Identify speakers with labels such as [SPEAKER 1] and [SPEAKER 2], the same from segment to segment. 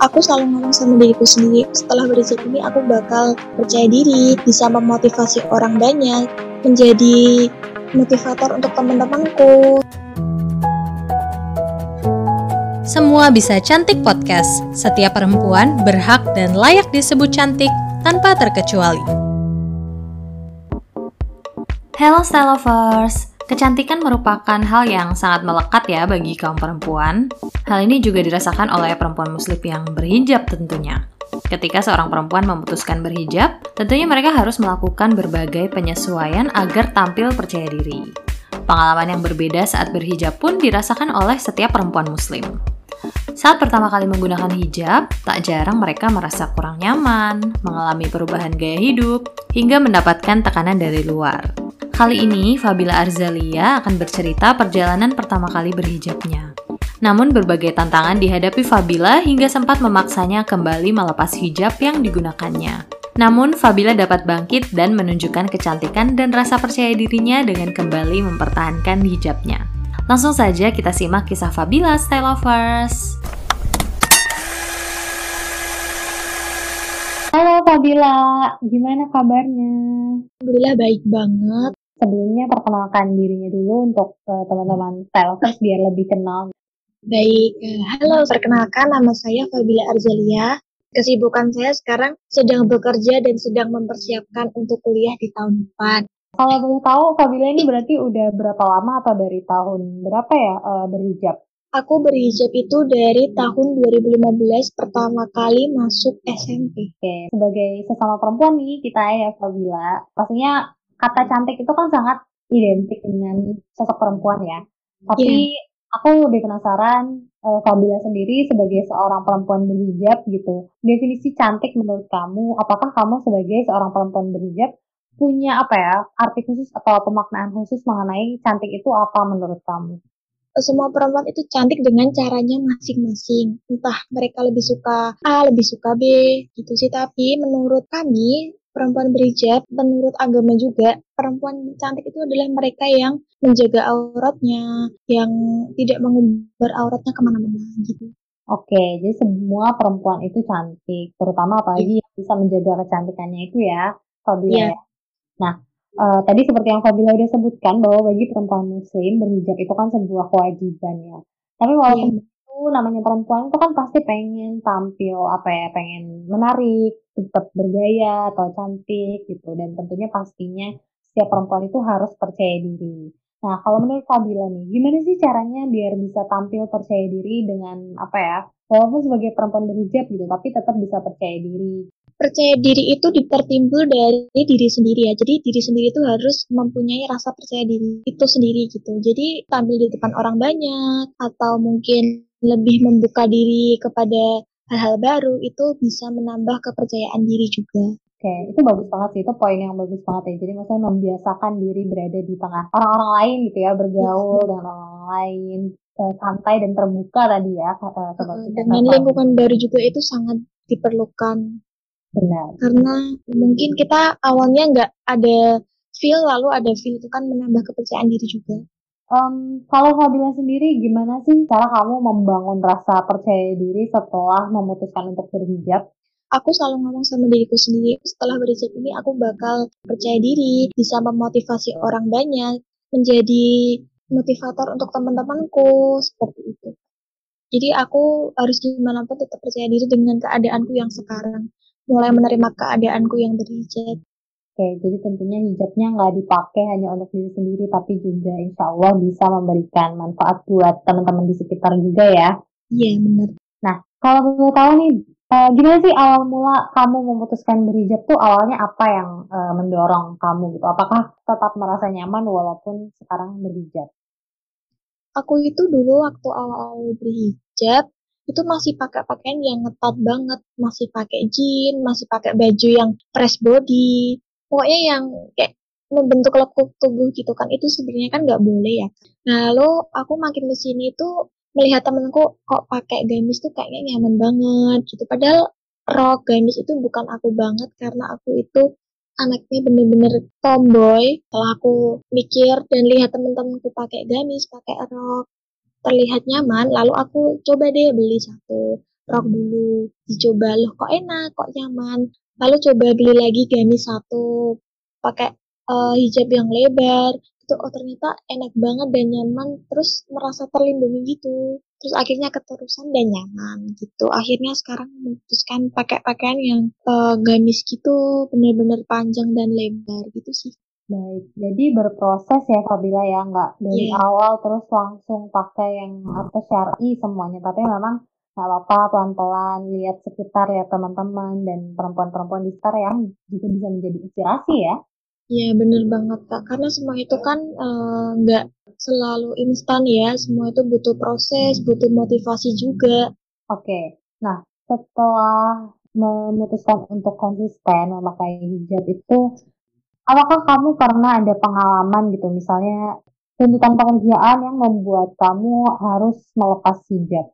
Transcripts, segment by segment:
[SPEAKER 1] aku selalu ngomong sama diriku sendiri setelah berhijab ini aku bakal percaya diri bisa memotivasi orang banyak menjadi motivator untuk teman-temanku
[SPEAKER 2] Semua Bisa Cantik Podcast. Setiap perempuan berhak dan layak disebut cantik tanpa terkecuali. Hello Style Lovers, kecantikan merupakan hal yang sangat melekat ya bagi kaum perempuan. Hal ini juga dirasakan oleh perempuan muslim yang berhijab tentunya. Ketika seorang perempuan memutuskan berhijab, tentunya mereka harus melakukan berbagai penyesuaian agar tampil percaya diri. Pengalaman yang berbeda saat berhijab pun dirasakan oleh setiap perempuan muslim. Saat pertama kali menggunakan hijab, tak jarang mereka merasa kurang nyaman, mengalami perubahan gaya hidup, hingga mendapatkan tekanan dari luar. Kali ini, Fabila Arzalia akan bercerita perjalanan pertama kali berhijabnya. Namun berbagai tantangan dihadapi Fabila hingga sempat memaksanya kembali melepas hijab yang digunakannya. Namun, Fabila dapat bangkit dan menunjukkan kecantikan dan rasa percaya dirinya dengan kembali mempertahankan hijabnya. Langsung saja kita simak kisah Fabila Style Lovers. Halo Fabila, gimana kabarnya?
[SPEAKER 1] Alhamdulillah baik banget.
[SPEAKER 2] Sebelumnya perkenalkan dirinya dulu untuk uh, teman-teman Style Lovers biar lebih kenal.
[SPEAKER 1] Baik, uh, halo perkenalkan nama saya Fabila Arzalia. Kesibukan saya sekarang sedang bekerja dan sedang mempersiapkan untuk kuliah di tahun depan.
[SPEAKER 2] Kalau boleh tahu, Fabila ini berarti udah berapa lama atau dari tahun berapa ya uh, berhijab?
[SPEAKER 1] Aku berhijab itu dari tahun 2015 pertama kali masuk SMP.
[SPEAKER 2] Oke, sebagai sesama perempuan nih kita ya Fabila, pastinya kata cantik itu kan sangat identik dengan sosok perempuan ya. Tapi yeah. aku lebih penasaran uh, Fabila sendiri sebagai seorang perempuan berhijab gitu. Definisi cantik menurut kamu, apakah kamu sebagai seorang perempuan berhijab punya apa ya arti khusus atau pemaknaan khusus mengenai cantik itu apa menurut kamu?
[SPEAKER 1] Semua perempuan itu cantik dengan caranya masing-masing. Entah mereka lebih suka A, lebih suka B, gitu sih. Tapi menurut kami, perempuan berhijab, menurut agama juga, perempuan cantik itu adalah mereka yang menjaga auratnya, yang tidak mengumbar auratnya ke mana-mana gitu.
[SPEAKER 2] Oke, jadi semua perempuan itu cantik, terutama apalagi yeah. yang bisa menjaga kecantikannya itu ya, Fabila yeah. ya. Nah, uh, tadi seperti yang Fabila udah sebutkan bahwa bagi perempuan muslim berhijab itu kan sebuah kewajiban ya. Tapi walaupun yeah. itu namanya perempuan itu kan pasti pengen tampil apa ya, pengen menarik, tetap bergaya atau cantik gitu dan tentunya pastinya setiap perempuan itu harus percaya diri. Nah, kalau menurut Fabila nih, gimana sih caranya biar bisa tampil percaya diri dengan apa ya, walaupun sebagai perempuan berhijab gitu, tapi tetap bisa percaya diri
[SPEAKER 1] percaya diri itu dipertimbul dari diri sendiri ya. Jadi diri sendiri itu harus mempunyai rasa percaya diri itu sendiri gitu. Jadi tampil di depan orang banyak atau mungkin lebih membuka diri kepada hal-hal baru itu bisa menambah kepercayaan diri juga.
[SPEAKER 2] Oke, itu bagus banget sih. Itu poin yang bagus banget ya. Jadi maksudnya membiasakan diri berada di tengah orang-orang lain gitu ya, bergaul dengan orang lain, eh, santai dan terbuka tadi ya.
[SPEAKER 1] Uh, dengan lingkungan baru juga itu sangat diperlukan
[SPEAKER 2] Benar.
[SPEAKER 1] Karena mungkin kita awalnya nggak ada feel, lalu ada feel itu kan menambah kepercayaan diri juga.
[SPEAKER 2] Um, kalau Fabila sendiri, gimana sih cara kamu membangun rasa percaya diri setelah memutuskan untuk berhijab?
[SPEAKER 1] Aku selalu ngomong sama diriku sendiri, setelah berhijab ini aku bakal percaya diri, bisa memotivasi orang banyak, menjadi motivator untuk teman-temanku, seperti itu. Jadi aku harus gimana pun tetap percaya diri dengan keadaanku yang sekarang mulai menerima keadaanku yang berhijab.
[SPEAKER 2] Oke, jadi tentunya hijabnya nggak dipakai hanya untuk diri sendiri, tapi juga insya Allah bisa memberikan manfaat buat teman-teman di sekitar juga ya.
[SPEAKER 1] Iya, benar.
[SPEAKER 2] Nah, kalau boleh tahu nih, uh, gimana sih awal mula kamu memutuskan berhijab tuh awalnya apa yang uh, mendorong kamu gitu? Apakah tetap merasa nyaman walaupun sekarang berhijab?
[SPEAKER 1] Aku itu dulu waktu awal-awal berhijab, itu masih pakai pakaian yang ngetat banget, masih pakai jeans, masih pakai baju yang press body, pokoknya yang kayak membentuk lekuk tubuh gitu kan, itu sebenarnya kan nggak boleh ya. Nah, lalu aku makin ke sini tuh melihat temenku kok pakai gamis tuh kayaknya nyaman banget gitu. Padahal rok gamis itu bukan aku banget karena aku itu anaknya bener-bener tomboy. Setelah aku mikir dan lihat temen-temenku pakai gamis, pakai rok, terlihat nyaman, lalu aku coba deh beli satu rok dulu, dicoba loh kok enak, kok nyaman. Lalu coba beli lagi gamis satu, pakai uh, hijab yang lebar, itu oh ternyata enak banget dan nyaman, terus merasa terlindungi gitu. Terus akhirnya keterusan dan nyaman gitu. Akhirnya sekarang memutuskan pakai pakaian yang uh, gamis gitu, bener-bener panjang dan lebar gitu sih.
[SPEAKER 2] Baik, jadi berproses ya Fabila ya, nggak dari yeah. awal terus langsung pakai yang apa syari semuanya, tapi memang nggak apa-apa pelan-pelan lihat sekitar ya teman-teman dan perempuan-perempuan di sekitar yang juga bisa menjadi inspirasi ya.
[SPEAKER 1] Iya bener banget kak, karena semua itu kan eh, nggak uh, selalu instan ya, semua itu butuh proses, butuh motivasi juga.
[SPEAKER 2] Oke, nah setelah memutuskan untuk konsisten memakai hijab itu Apakah kamu pernah ada pengalaman gitu, misalnya tuntutan pekerjaan yang membuat kamu harus melepas hijab?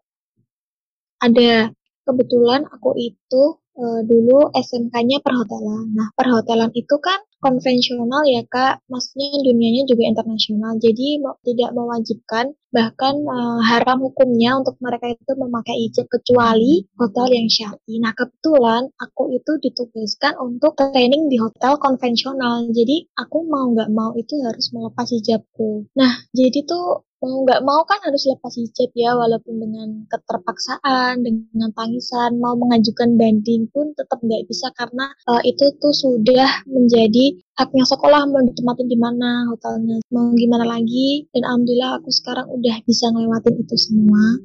[SPEAKER 1] Ada. Kebetulan aku itu uh, dulu SMK-nya perhotelan. Nah, perhotelan itu kan konvensional ya Kak, maksudnya dunianya juga internasional, jadi tidak mewajibkan bahkan uh, haram hukumnya untuk mereka itu memakai hijab kecuali hotel yang syar'i. Nah kebetulan aku itu ditugaskan untuk training di hotel konvensional, jadi aku mau nggak mau itu harus melepas hijabku. Nah jadi tuh mau nggak mau kan harus lepas hijab ya walaupun dengan keterpaksaan dengan tangisan mau mengajukan banding pun tetap nggak bisa karena uh, itu tuh sudah menjadi haknya sekolah mau ditempatin di mana hotelnya mau gimana lagi dan alhamdulillah aku sekarang udah bisa ngelewatin itu semua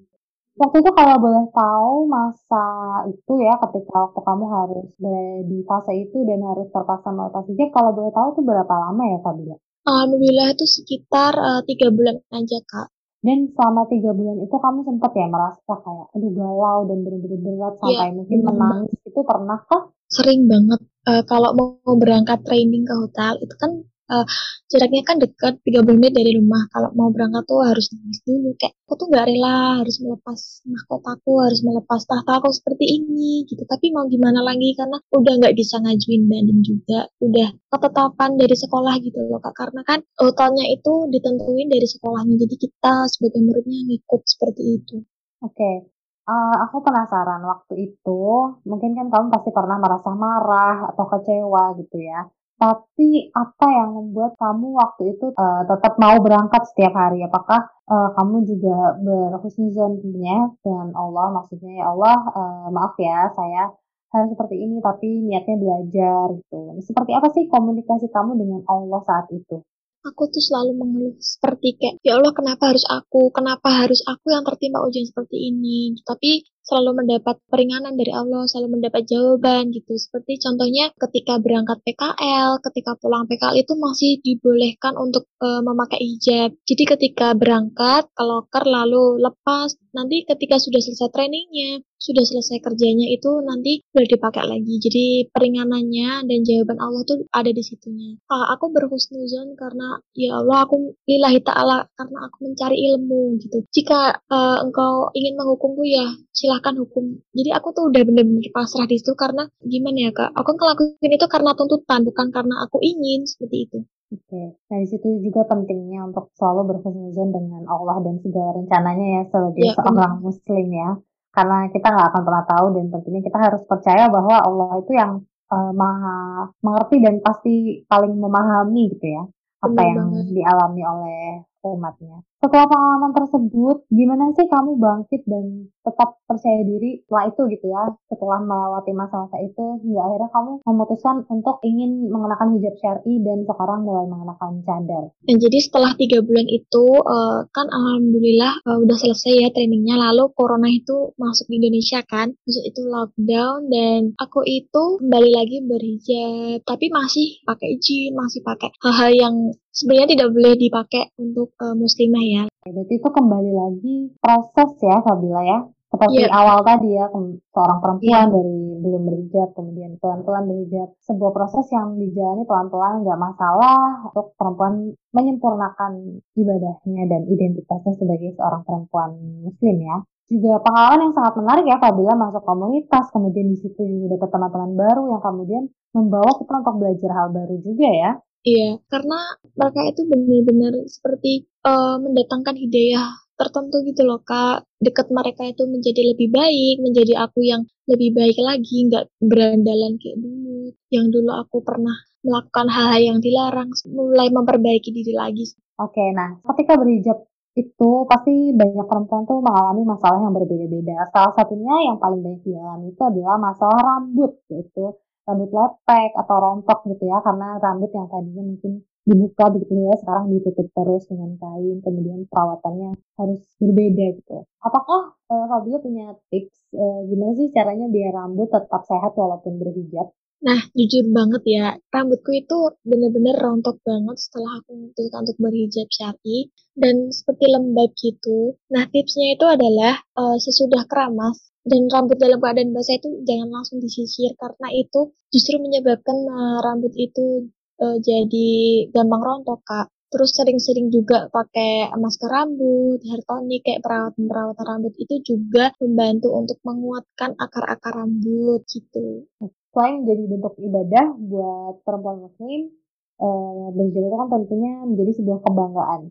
[SPEAKER 2] waktu itu kalau boleh tahu masa itu ya ketika waktu kamu harus berada di fase itu dan harus terpaksa melepas hijab kalau boleh tahu itu berapa lama ya Fabila?
[SPEAKER 1] Alhamdulillah itu sekitar uh, tiga bulan aja kak.
[SPEAKER 2] Dan selama tiga bulan itu kamu sempat ya merasa kayak aduh galau dan benar-benar berat iya, sampai ya, mungkin menangis itu pernah kah?
[SPEAKER 1] Sering banget. Uh, kalau mau berangkat training ke hotel itu kan uh, jaraknya kan dekat 30 menit dari rumah. Kalau mau berangkat tuh harus nangis dulu. Kayak aku tuh nggak rela harus melepas mahkotaku, harus melepas tahta aku seperti ini gitu. Tapi mau gimana lagi karena udah nggak bisa ngajuin banding juga. Udah ketetapan dari sekolah gitu loh kak. Karena kan hotelnya itu ditentuin dari sekolahnya. Jadi kita sebagai muridnya ngikut seperti itu.
[SPEAKER 2] Oke. Uh, aku penasaran waktu itu, mungkin kan kamu pasti pernah merasa marah atau kecewa gitu ya. Tapi apa yang membuat kamu waktu itu uh, tetap mau berangkat setiap hari? Apakah uh, kamu juga berhusnuzon tentunya dengan Allah? Maksudnya ya Allah, uh, maaf ya saya harus seperti ini tapi niatnya belajar gitu. Seperti apa sih komunikasi kamu dengan Allah saat itu?
[SPEAKER 1] Aku tuh selalu mengeluh seperti kayak ya Allah kenapa harus aku? Kenapa harus aku yang tertimpa ujian seperti ini? Tapi selalu mendapat peringanan dari Allah selalu mendapat jawaban gitu. Seperti contohnya ketika berangkat PKL ketika pulang PKL itu masih dibolehkan untuk uh, memakai hijab. Jadi ketika berangkat ke loker lalu lepas nanti ketika sudah selesai trainingnya sudah selesai kerjanya itu nanti boleh dipakai lagi. Jadi peringanannya dan jawaban Allah tuh ada di situnya. Ah, aku berhusnuzon karena ya Allah aku lillahi ta'ala karena aku mencari ilmu gitu. Jika uh, engkau ingin menghukumku ya silahkan hukum. Jadi aku tuh udah bener-bener pasrah di situ karena gimana ya kak, aku ngelakuin itu karena tuntutan bukan karena aku ingin seperti itu.
[SPEAKER 2] Oke, nah situ juga pentingnya untuk selalu berhusnuzon dengan Allah dan segala rencananya ya sebagai ya, seorang muslim ya karena kita nggak akan pernah tahu dan tentunya kita harus percaya bahwa Allah itu yang uh, maha mengerti dan pasti paling memahami gitu ya apa yang banget. dialami oleh umatnya. Setelah pengalaman tersebut, gimana sih kamu bangkit dan tetap percaya diri setelah itu gitu ya, setelah melewati masa-masa itu, hingga akhirnya kamu memutuskan untuk ingin mengenakan hijab syari dan sekarang mulai mengenakan cadar.
[SPEAKER 1] Dan jadi setelah tiga bulan itu, uh, kan alhamdulillah uh, udah selesai ya trainingnya, lalu corona itu masuk di Indonesia kan, terus itu lockdown dan aku itu kembali lagi berhijab, tapi masih pakai jin, masih pakai hal-hal yang sebenarnya tidak boleh dipakai untuk uh, muslimah ya.
[SPEAKER 2] Berarti itu kembali lagi proses ya Fabila ya. Seperti yeah. awal tadi ya, seorang perempuan yeah. dari belum berhijab, kemudian pelan-pelan berhijab. Sebuah proses yang dijalani pelan-pelan nggak masalah untuk perempuan menyempurnakan ibadahnya dan identitasnya sebagai seorang perempuan muslim ya. Juga pengalaman yang sangat menarik ya Fabila masuk komunitas, kemudian di situ juga dapat teman-teman baru yang kemudian membawa kita untuk belajar hal baru juga ya.
[SPEAKER 1] Iya, karena mereka itu benar-benar seperti uh, mendatangkan hidayah tertentu gitu loh kak. Dekat mereka itu menjadi lebih baik menjadi aku yang lebih baik lagi nggak berandalan kayak dulu. Yang dulu aku pernah melakukan hal-hal yang dilarang mulai memperbaiki diri lagi.
[SPEAKER 2] Oke nah ketika berhijab itu pasti banyak perempuan tuh mengalami masalah yang berbeda-beda. Salah satunya yang paling banyak dialami itu adalah masalah rambut yaitu rambut lepek atau rontok gitu ya karena rambut yang tadinya mungkin dibuka begitu ya sekarang ditutup terus dengan kain kemudian perawatannya harus berbeda gitu. Apakah uh, Fabio punya tips uh, gimana sih caranya biar rambut tetap sehat walaupun berhijab
[SPEAKER 1] Nah, jujur banget ya, rambutku itu bener-bener rontok banget setelah aku memutuskan untuk berhijab syari dan seperti lembab gitu. Nah, tipsnya itu adalah uh, sesudah keramas dan rambut dalam keadaan basah itu jangan langsung disisir karena itu justru menyebabkan uh, rambut itu uh, jadi gampang rontok kak terus sering-sering juga pakai masker rambut, hair tonic, kayak perawatan-perawatan rambut itu juga membantu untuk menguatkan akar-akar rambut gitu.
[SPEAKER 2] Selain jadi bentuk ibadah buat perempuan muslim, eh, berhijab itu kan tentunya menjadi sebuah kebanggaan.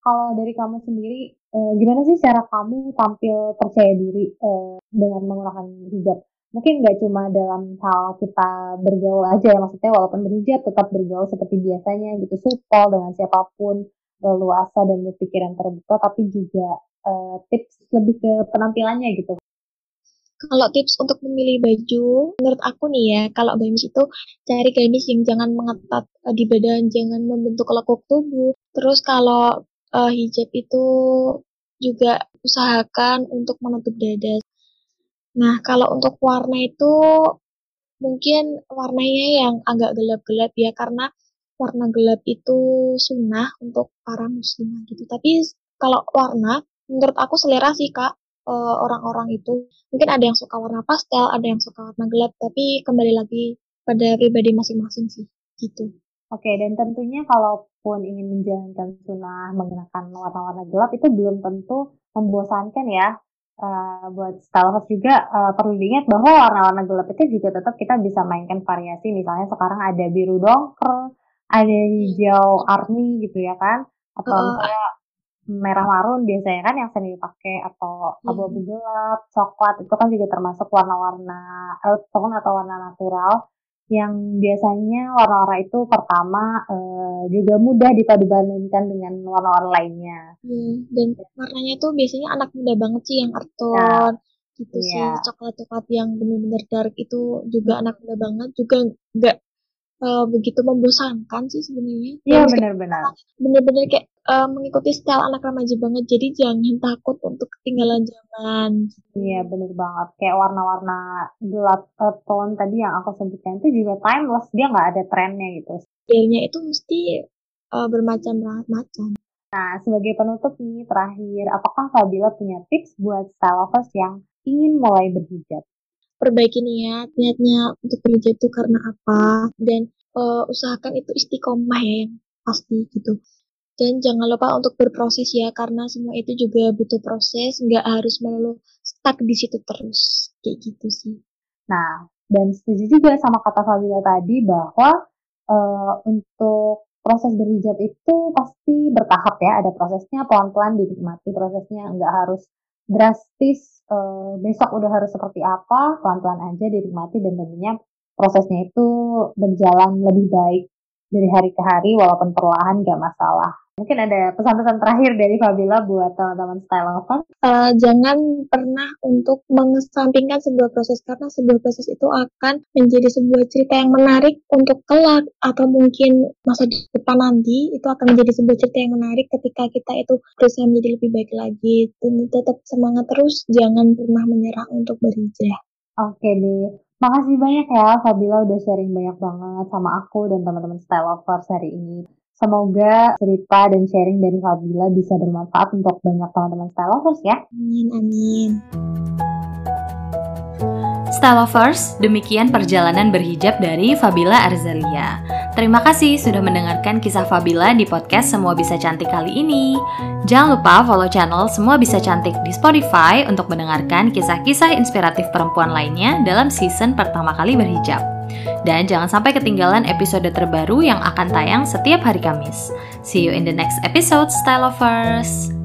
[SPEAKER 2] Kalau dari kamu sendiri, eh, gimana sih cara kamu tampil percaya diri eh, dengan menggunakan hijab? mungkin nggak cuma dalam hal kita bergaul aja ya maksudnya walaupun berhijab tetap bergaul seperti biasanya gitu supel dengan siapa pun leluasa dan berpikiran terbuka tapi juga uh, tips lebih ke penampilannya gitu
[SPEAKER 1] kalau tips untuk memilih baju, menurut aku nih ya, kalau gamis itu cari gamis yang jangan mengetat uh, di badan, jangan membentuk lekuk tubuh. Terus kalau uh, hijab itu juga usahakan untuk menutup dada. Nah, kalau untuk warna itu mungkin warnanya yang agak gelap-gelap ya karena warna gelap itu sunnah untuk para muslimah gitu. Tapi kalau warna menurut aku selera sih Kak eh, orang-orang itu. Mungkin ada yang suka warna pastel, ada yang suka warna gelap, tapi kembali lagi pada pribadi masing-masing sih gitu.
[SPEAKER 2] Oke, dan tentunya kalaupun ingin menjalankan sunnah menggunakan warna-warna gelap itu belum tentu membosankan ya uh, buat stylist juga uh, perlu diingat bahwa warna-warna gelap itu juga tetap kita bisa mainkan variasi misalnya sekarang ada biru dongker ada hijau army gitu ya kan atau uh, misalnya merah marun biasanya kan yang sering dipakai atau iya. abu-abu gelap coklat itu kan juga termasuk warna-warna earth tone atau warna natural yang biasanya warna-warna itu pertama uh, juga mudah dipadu-bandingkan dengan warna-warna lainnya.
[SPEAKER 1] Hmm, dan warnanya tuh biasanya anak muda banget sih yang art tone ya. gitu ya. sih coklat-coklat yang benar-benar dark itu juga anak muda banget juga nggak uh, begitu membosankan sih sebenarnya.
[SPEAKER 2] Iya benar-benar.
[SPEAKER 1] Benar-benar kayak uh, mengikuti style anak remaja banget. Jadi jangan takut untuk ketinggalan zaman.
[SPEAKER 2] Iya benar banget. Kayak warna-warna gelap uh, tone tadi yang aku sebutkan itu juga timeless. Dia nggak ada trennya gitu.
[SPEAKER 1] Stylenya itu mesti uh, bermacam-macam.
[SPEAKER 2] Nah, sebagai penutup nih terakhir, apakah Fabila punya tips buat style lovers yang ingin mulai berhijab?
[SPEAKER 1] Perbaiki niat niatnya untuk kerja itu karena apa? Dan uh, usahakan itu istiqomah ya yang pasti gitu. Dan jangan lupa untuk berproses ya karena semua itu juga butuh proses nggak harus melulu stuck di situ terus kayak gitu sih.
[SPEAKER 2] Nah dan setuju juga sama kata Fabila tadi bahwa uh, untuk proses berhijab itu pasti bertahap ya ada prosesnya pelan-pelan dinikmati prosesnya nggak harus drastis uh, besok udah harus seperti apa pelan-pelan aja dinikmati dan tentunya prosesnya itu berjalan lebih baik dari hari ke hari walaupun perlahan gak masalah Mungkin ada pesan-pesan terakhir dari Fabila buat teman-teman style lover.
[SPEAKER 1] Uh, jangan pernah untuk mengesampingkan sebuah proses karena sebuah proses itu akan menjadi sebuah cerita yang menarik untuk kelak atau mungkin masa depan nanti itu akan menjadi sebuah cerita yang menarik ketika kita itu berusaha menjadi lebih baik lagi dan tetap semangat terus jangan pernah menyerah untuk berhijrah.
[SPEAKER 2] Oke deh. Makasih banyak ya Fabila udah sharing banyak banget sama aku dan teman-teman style lovers hari ini. Semoga cerita dan sharing dari Fabila bisa bermanfaat untuk banyak teman-teman style ya.
[SPEAKER 1] Amin, amin.
[SPEAKER 3] Style demikian perjalanan berhijab dari Fabila Arzalia. Terima kasih sudah mendengarkan kisah Fabila di podcast Semua Bisa Cantik kali ini. Jangan lupa follow channel Semua Bisa Cantik di Spotify untuk mendengarkan kisah-kisah inspiratif perempuan lainnya dalam season pertama kali berhijab. Dan jangan sampai ketinggalan episode terbaru yang akan tayang setiap hari Kamis. See you in the next episode, Style Lovers!